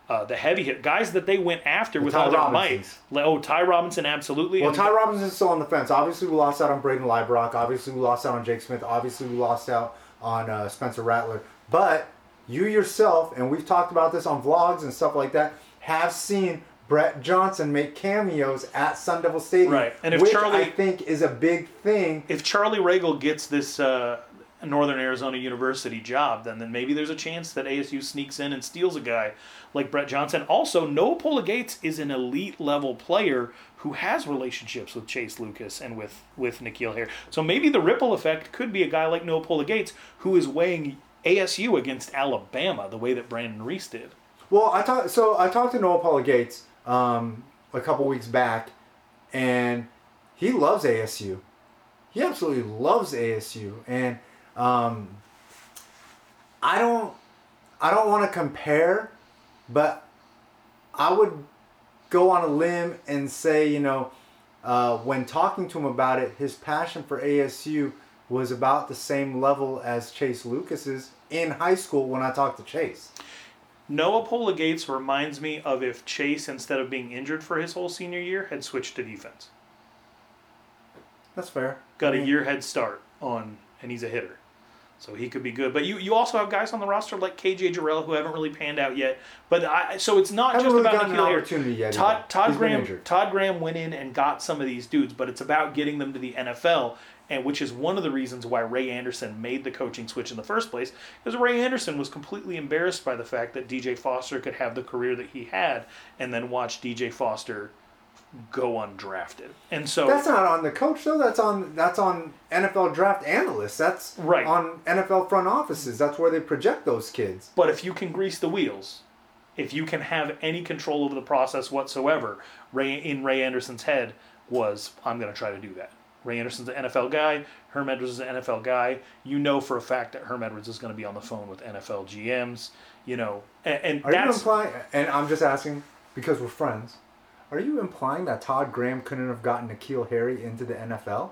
Speaker 2: uh, the heavy hit guys that they went after
Speaker 3: The
Speaker 2: with
Speaker 3: Ty
Speaker 2: all their might. Oh, Ty Robinson, absolutely.
Speaker 3: Well,
Speaker 2: And-
Speaker 3: Ty Robinson's still on the fence. Obviously, we lost out on Brayden Liebrock. Obviously, we lost out on Jake Smith. Obviously, we lost out on uh, Spencer Rattler. But you yourself, and we've talked about this on vlogs and stuff like that, have seen Brett Johnson make cameos at Sun Devil Stadium,
Speaker 2: Right. And if
Speaker 3: which
Speaker 2: Charlie-
Speaker 3: I think is a big thing.
Speaker 2: if Charlie Ragle gets this uh, Northern Arizona University job, then then maybe there's a chance that ASU sneaks in and steals a guy like Brett Johnson. Also, Noah Pola Gates is an elite level player who has relationships with Chase Lucas and with with N'Keal Harry. So maybe the ripple effect could be a guy like Noah Pola Gates who is weighing ASU against Alabama the way that Brandon Reese did.
Speaker 3: Well, I talked. So I talked to Noah Pola Gates um, a couple weeks back, and he loves ASU. He absolutely loves ASU, and um, I don't. I don't want to compare, but I would go on a limb and say, you know, uh, when talking to him about it, his passion for ASU was about the same level as Chase Lucas's in high school when I talked to Chase.
Speaker 2: Noah Pola Gates reminds me of if Chase, instead of being injured for his whole senior year, had switched to defense.
Speaker 3: That's fair.
Speaker 2: got a
Speaker 3: I mean,
Speaker 2: year head start on, and he's a hitter. So he could be good. But you, you also have guys on the roster like KJ Jarrell who haven't really panned out yet. But I so it's not just
Speaker 3: really
Speaker 2: about N'Keal
Speaker 3: an opportunity yet
Speaker 2: Todd. Todd Graham. Todd Graham went in and got some of these dudes, but it's about getting them to the NFL, and which is one of the reasons why Ray Anderson made the coaching switch in the first place. Because Ray Anderson was completely embarrassed by the fact that DJ Foster could have the career that he had, and then watch DJ Foster go undrafted. And so
Speaker 3: That's not on the coach though. That's on that's on NFL draft analysts. That's
Speaker 2: Right.
Speaker 3: on NFL front offices. That's where they project those kids.
Speaker 2: But if you can grease the wheels, if you can have any control over the process whatsoever, Ray in Ray Anderson's head was, I'm going to try to do that. Ray Anderson's an NFL guy. Herm Edwards is an NFL guy. You know for a fact that Herm Edwards is going to be on the phone with NFL GMs. You know, and, and
Speaker 3: Are you implying? And I'm just asking because we're friends. Are you implying that Todd Graham couldn't have gotten N'Keal Harry into the NFL?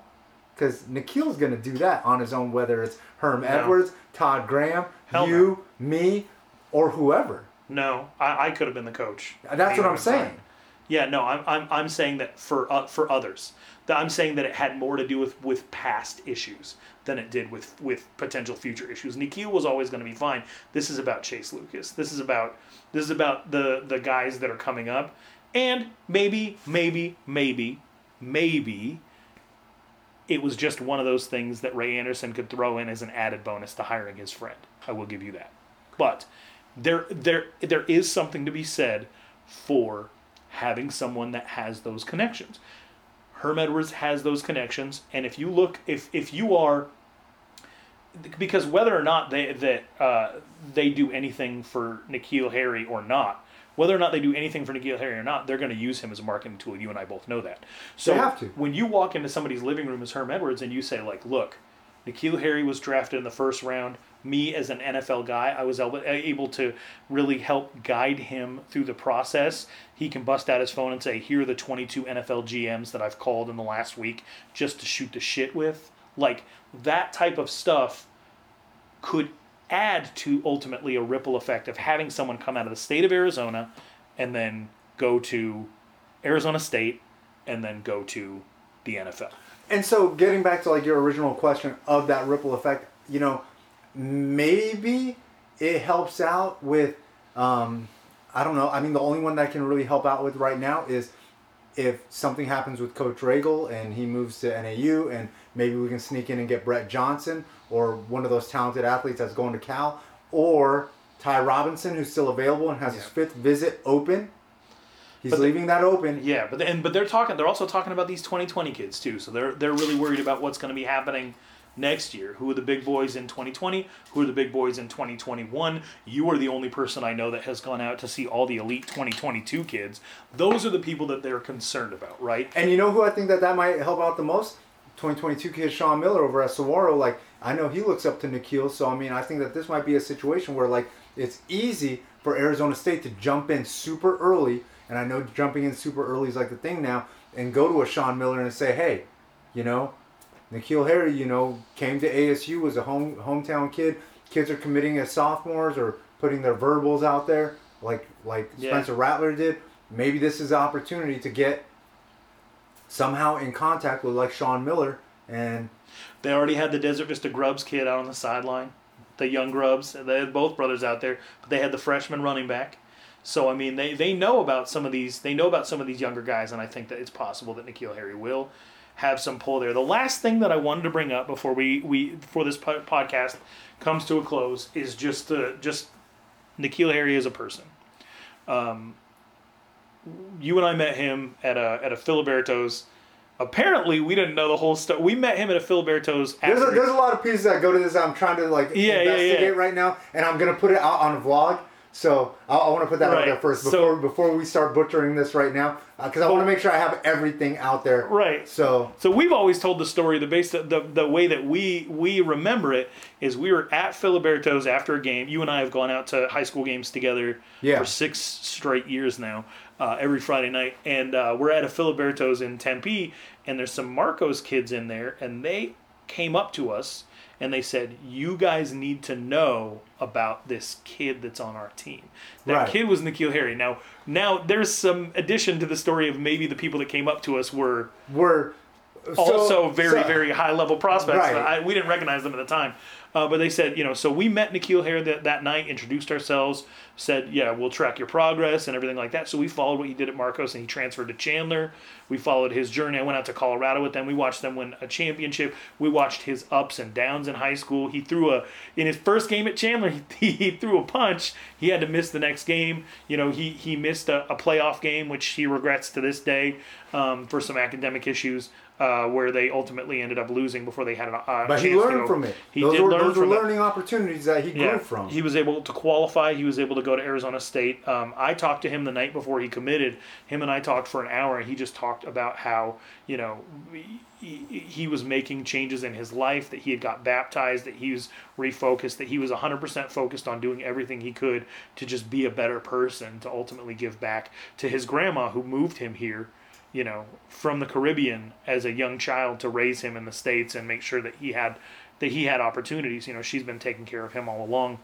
Speaker 3: Because N'Keal's going to do that on his own, whether it's Herm
Speaker 2: No.
Speaker 3: Edwards, Todd Graham,
Speaker 2: Hell
Speaker 3: you, me, or whoever.
Speaker 2: no. I, I could have been the coach.
Speaker 3: That's what I'm
Speaker 2: saying. time. Yeah, no, I'm, I'm, I'm saying that for uh, for others, I'm saying that it had more to do with, with past issues than it did with, with potential future issues. N'Keal was always going to be fine. This is about Chase Lucas. This is about this is about the the guys that are coming up, and maybe maybe maybe maybe it was just one of those things that Ray Anderson could throw in as an added bonus to hiring his friend. I will give you that. But there there there is something to be said for having someone that has those connections. Herm Edwards has those connections, and if you look, if if you are, because whether or not they that uh, they do anything for N'Keal Harry or not, whether or not they do anything for N'Keal Harry or not, they're going to use him as a marketing tool. You and I both know that. So
Speaker 3: They have to.
Speaker 2: when you walk into somebody's living room as Herm Edwards and you say like, look, N'Keal Harry was drafted in the first round. Me as an NFL guy, I was able, able to really help guide him through the process. He can bust out his phone and say, "Here are the 22 NFL GMs that I've called in the last week just to shoot the shit with." Like that type of stuff could add to ultimately a ripple effect of having someone come out of the state of Arizona and then go to Arizona State and then go to the NFL.
Speaker 3: And so, getting back to like your original question of that ripple effect, you know, maybe it helps out with, um, I don't know. I mean, the only one that I can really help out with right now is if something happens with Coach Ragle and he moves to NAU, and maybe we can sneak in and get Brett Johnson or one of those talented athletes that's going to Cal, or Ty Robinson who's still available and has his fifth visit open. He's
Speaker 2: But
Speaker 3: leaving that open.
Speaker 2: Yeah, but and but they're talking. They're also talking about these 2020 kids too. So they're they're really worried about what's going to be happening next year. Who are the big boys in 2020? Who are the big boys in 2021? You are the only person I know that has gone out to see all the elite 2022 kids. Those are the people that they're concerned about, right?
Speaker 3: And you know who I think that that might help out the most? 2022 kid Sean Miller over at Saguaro. Like I know he looks up to N'Keal, so I mean I think that this might be a situation where like it's easy for Arizona State to jump in super early, and I know jumping in super early is like the thing now, and go to a Sean Miller and say, hey, you know, N'Keal Harry, you know, came to ASU was a home hometown kid. Kids are committing as sophomores or putting their verbals out there, like like
Speaker 2: Yeah.
Speaker 3: Spencer Rattler did. Maybe this is the opportunity to get somehow in contact with like Sean Miller and
Speaker 2: They already had the Desert Vista Grubs kid out on the sideline, the young Grubs. They had both brothers out there, but they had the freshman running back. So I mean, they, they know about some of these. They know about some of these younger guys, and I think that it's possible that N'Keal Harry will have some pull there. The last thing that I wanted to bring up before we, we before this po- podcast comes to a close is just the just N'Keal Harry as a person. Um, you and I met him at a at a Filiberto's. Apparently, we didn't know the whole story. We met him at a Filiberto's.
Speaker 3: there's a, there's a lot of pieces that go to this I'm trying to like
Speaker 2: Yeah, yeah,
Speaker 3: investigate
Speaker 2: yeah.
Speaker 3: right now and I'm gonna put it out on a vlog so I, I want to put that out there first
Speaker 2: So-
Speaker 3: before before we start butchering this right now because I want to make sure I have everything out there
Speaker 2: Right.
Speaker 3: so
Speaker 2: So we've always told the story. The base, the, the way that we we remember it is we were at Filiberto's after a game. You and I have gone out to high school games together
Speaker 3: Yeah.
Speaker 2: for six straight years now, uh, every Friday night. And uh, we're at a Filiberto's in Tempe, and there's some Marcos kids in there, and they came up to us and they said, "You guys need to know about this kid that's on our team." That
Speaker 3: Right.
Speaker 2: kid was N'Keal Harry. Now, now there's some addition to the story of maybe the people that came up to us were
Speaker 3: we're so-
Speaker 2: also very
Speaker 3: so-
Speaker 2: very high level prospects.
Speaker 3: Right.
Speaker 2: I, we didn't recognize them at the time. Uh, but they said, you know, so we met N'Keal Harry that, that night, introduced ourselves, said, yeah, we'll track your progress and everything like that. So we followed what he did at Marcos and he transferred to Chandler. We followed his journey. I went out to Colorado with them. We watched them win a championship. We watched his ups and downs in high school. He threw a, in his first game at Chandler, he, he threw a punch. He had to miss the next game. You know, he, he missed a, a playoff game, which he regrets to this day um, for some academic issues uh, where they ultimately ended up losing before they had a uh,
Speaker 3: But he learned from it.
Speaker 2: He
Speaker 3: those
Speaker 2: did
Speaker 3: were,
Speaker 2: learn
Speaker 3: those were
Speaker 2: from it.
Speaker 3: learning opportunities that he grew from.
Speaker 2: He was able to qualify. He was able to go to Arizona State. Um, I talked to him the night before he committed. Him and I talked for an hour, and he just talked about how you know he, he was making changes in his life, that he had got baptized, that he was refocused, that he was 100% focused on doing everything he could to just be a better person, to ultimately give back to his grandma who moved him here you know, from the Caribbean as a young child to raise him in the states and make sure that he had that he had opportunities. You know, she's been taking care of him all along.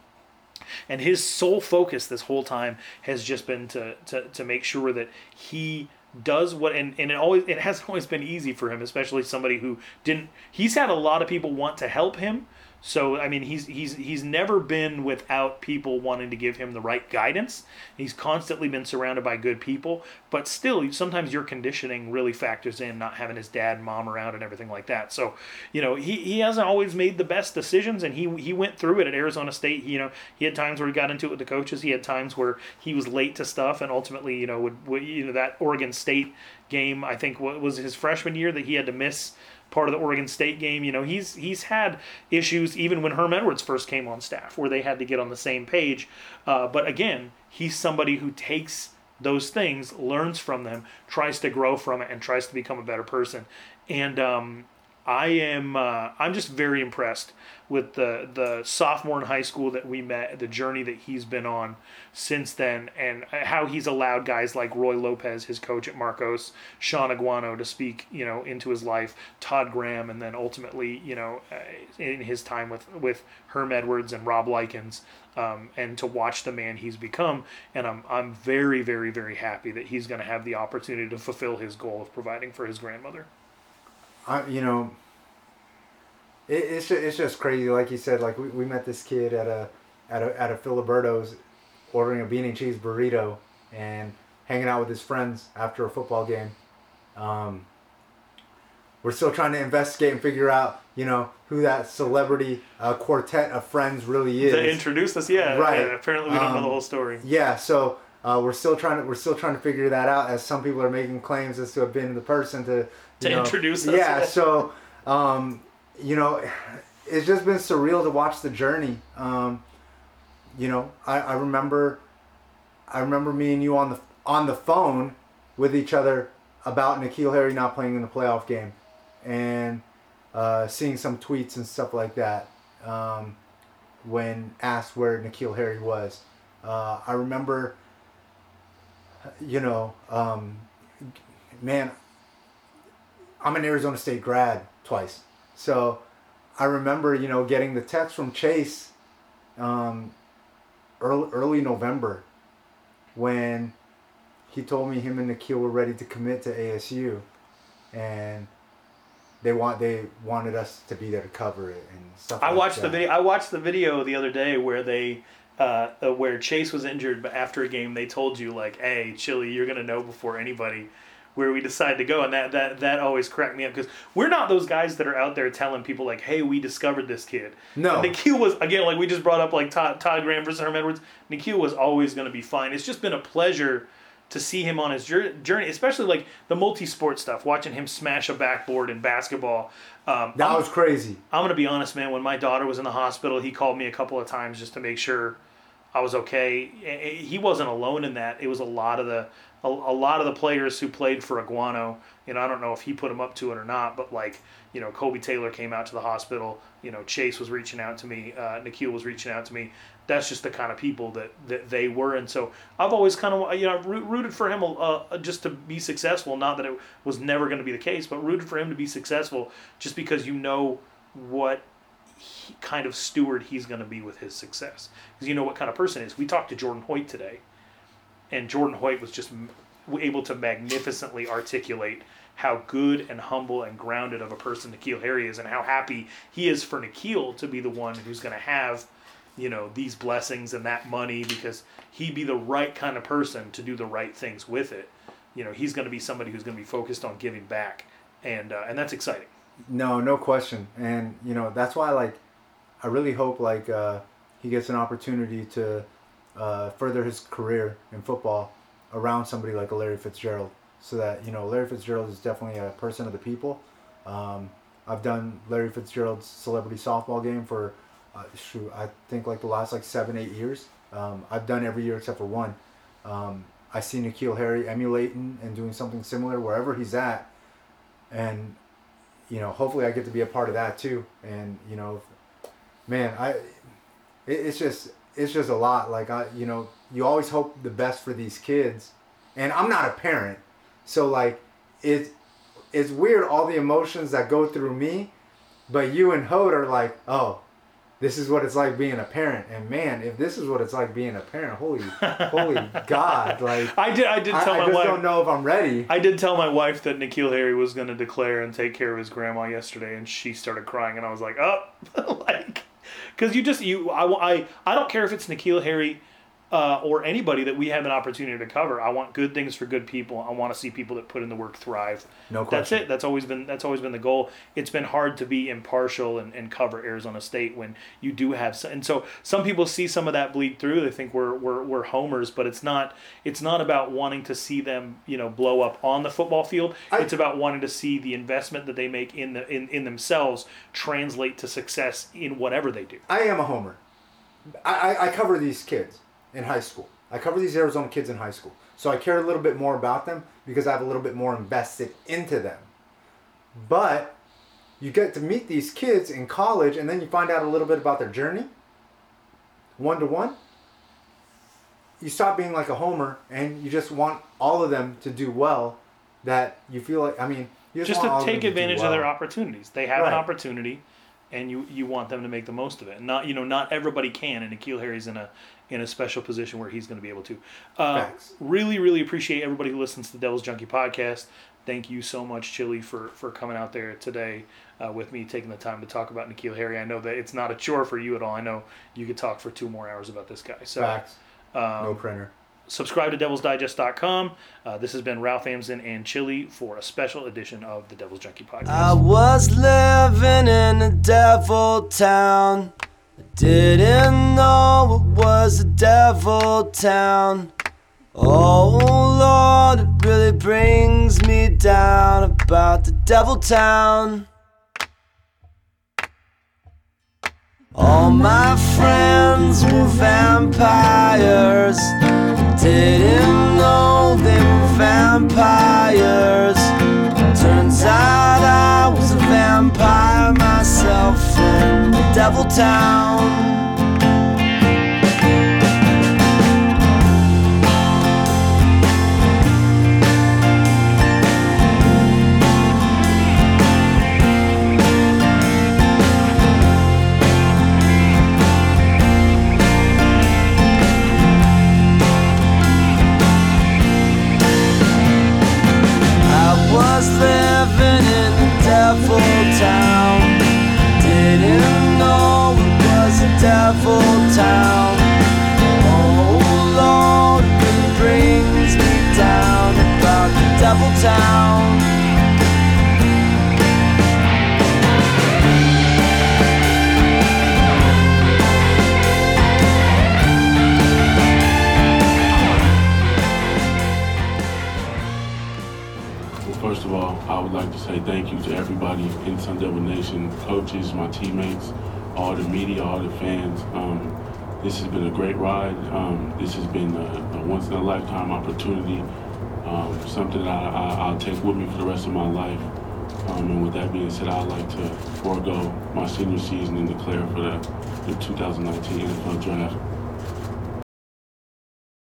Speaker 2: And his sole focus this whole time has just been to to, to make sure that he does what and, and it always it hasn't always been easy for him, especially somebody who didn't he's had a lot of people want to help him. So I mean he's he's he's never been without people wanting to give him the right guidance. He's constantly been surrounded by good people, but still sometimes your conditioning really factors in not having his dad and mom around and everything like that. So, you know, he, he hasn't always made the best decisions and he he went through it at Arizona State. You know, he had times where he got into it with the coaches. He had times where he was late to stuff and ultimately, you know, would, would you know that Oregon State game, I think was his freshman year that he had to miss part of the Oregon State game. You know, he's he's had issues even when Herm Edwards first came on staff, where they had to get on the same page. Uh, but again, he's somebody who takes those things, learns from them, tries to grow from it, and tries to become a better person. And um, I am uh, I'm just very impressed with the the sophomore in high school that we met, the journey that he's been on since then, and how he's allowed guys like Roy Lopez, his coach at Marcos, Shaun Aguano, to speak you know into his life, Todd Graham, and then ultimately you know uh, in his time with with Herm Edwards and Rob Likens. Um, and to watch the man he's become, and I'm I'm very very very happy that he's going to have the opportunity to fulfill his goal of providing for his grandmother.
Speaker 3: I, you know, it, it's ju- it's just crazy. Like you said, like we, we met this kid at a at a at a Filiberto's, ordering a bean and cheese burrito and hanging out with his friends after a football game. Um, we're still trying to investigate and figure out, you know, who that celebrity uh, quartet of friends really is.
Speaker 2: They introduced us, yeah.
Speaker 3: Right.
Speaker 2: apparently, we don't know
Speaker 3: Um,
Speaker 2: the whole story.
Speaker 3: Yeah, so uh, we're still trying to we're still trying to figure that out. As some people are making claims as to have been the person to
Speaker 2: To
Speaker 3: know-
Speaker 2: introduce us.
Speaker 3: Yeah, so um, you know, it's just been surreal to watch the journey. Um, you know, I, I remember, I remember me and you on the on the phone with each other about N'Keal Harry not playing in the playoff game, and uh, seeing some tweets and stuff like that. Um, when asked where N'Keal Harry was, uh, I remember. You know, um, man, I'm an Arizona State grad twice. So I remember, you know, getting the text from Chase um, early, early November when he told me him and N'Keal were ready to commit to ASU and they want they wanted us to be there to cover it and stuff
Speaker 2: I
Speaker 3: like
Speaker 2: watched the video. I watched the video the other day where they, uh, uh, where Chase was injured, but after a game they told you like, "Hey, Chili, you're gonna know before anybody." Where we decide to go, and that that that always cracked me up because we're not those guys that are out there telling people like, "Hey, we discovered this kid."
Speaker 3: No.
Speaker 2: N'Keal was again like we just brought up like Todd, Todd Graham versus Herm Edwards. N'Keal was always going to be fine. It's just been a pleasure to see him on his journey, especially like the multi-sport stuff. Watching him smash a backboard in basketball. Um,
Speaker 3: That
Speaker 2: I'm-
Speaker 3: was crazy.
Speaker 2: I'm gonna be honest, man. When my daughter was in the hospital, he called me a couple of times just to make sure I was okay. He wasn't alone in that. It was a lot of the a, a lot of the players who played for Aguano. You know, I don't know if he put them up to it or not, but like you know, Kobe Taylor came out to the hospital. You know, Chase was reaching out to me. Uh, N'Keal was reaching out to me. That's just the kind of people that, that they were, and so I've always kind of you know rooted for him uh, just to be successful. Not that it was never going to be the case, but rooted for him to be successful, just because you know what he, kind of steward he's going to be with his success. Because you know what kind of person is. We talked to Jordan Hoyt today, and Jordan Hoyt was just able to magnificently articulate how good and humble and grounded of a person N'Keal Harry is, and how happy he is for N'Keal to be the one who's going to have, you know, these blessings and that money because he'd be the right kind of person to do the right things with it. You know, he's going to be somebody who's going to be focused on giving back, and uh, and that's exciting.
Speaker 3: No, no question. And you know that's why like I really hope like uh, he gets an opportunity to uh, further his career in football around somebody like Larry Fitzgerald, so that you know Larry Fitzgerald is definitely a person of the people. Um, I've done Larry Fitzgerald's celebrity softball game for uh, shoot, I think like the last like seven eight years. Um, I've done every year except for one. Um, I see N'Keal Harry emulating and doing something similar wherever he's at, and you know, hopefully I get to be a part of that too. And you know, man, I, it, it's just it's just a lot. Like I, you know, you always hope the best for these kids, and I'm not a parent, so like, it's it's weird all the emotions that go through me, but you and Hode are like, oh, this is what it's like being a parent. And man, if this is what it's like being a parent, holy, holy God! Like
Speaker 2: I did. I did
Speaker 3: I,
Speaker 2: tell
Speaker 3: I
Speaker 2: my
Speaker 3: just
Speaker 2: wife.
Speaker 3: don't know if I'm ready.
Speaker 2: I did tell my wife that N'Keal Harry was going to declare and take care of his grandma yesterday, and she started crying, and I was like, oh, like, because you just you I, I I don't care if it's N'Keal Harry. Uh, or anybody that we have an opportunity to cover. I want good things for good people. I want to see people that put in the work thrive.
Speaker 3: No question.
Speaker 2: That's it. That's always been that's always been the goal. It's been hard to be impartial and, and cover Arizona State when you do have some, and so some people see some of that bleed through. They think we're, we're we're homers, but it's not. It's not about wanting to see them you know blow up on the football field.
Speaker 3: I-
Speaker 2: it's about wanting to see the investment that they make in the in, in themselves translate to success in whatever they do.
Speaker 3: I am a homer. I, I, I cover these kids in high school. I cover these Arizona kids in high school. So I care a little bit more about them because I have a little bit more invested into them. But you get to meet these kids in college and then you find out a little bit about their journey, one to one. You stop being like a homer and you just want all of them to do well. That you feel like, I mean, you
Speaker 2: Just
Speaker 3: all
Speaker 2: to take advantage of their opportunities. They have an opportunity, and you you want them to make the most of it. Not you know not everybody can, and N'Keal Harry's in a in a special position where he's going to be able to. Uh, really, really appreciate everybody who listens to the Devil's Junkie podcast. Thank you so much, Chili, for for coming out there today uh, with me, taking the time to talk about N'Keal Harry. I know that it's not a chore for you at all. I know you could talk for two more hours about this guy. So
Speaker 3: Facts.
Speaker 2: um,
Speaker 3: no printer.
Speaker 2: subscribe to devilsdigest.com. Uh, this has been Ralph Amsden and Chili for a special edition of the Devil's Junkie podcast.
Speaker 1: I was living in a devil town. I didn't know it was a devil town. Oh Lord, it really brings me down about the devil town. All my friends were vampires. Devil town.
Speaker 5: Devil Nation, coaches, my teammates, all the media, all the fans. Um, this has been a great ride. Um, this has been a, a once in a lifetime opportunity, um, something that I, I, I'll take with me for the rest of my life. Um, and with that being said, I'd like to forego my senior season and declare for the, the 2019 NFL Draft.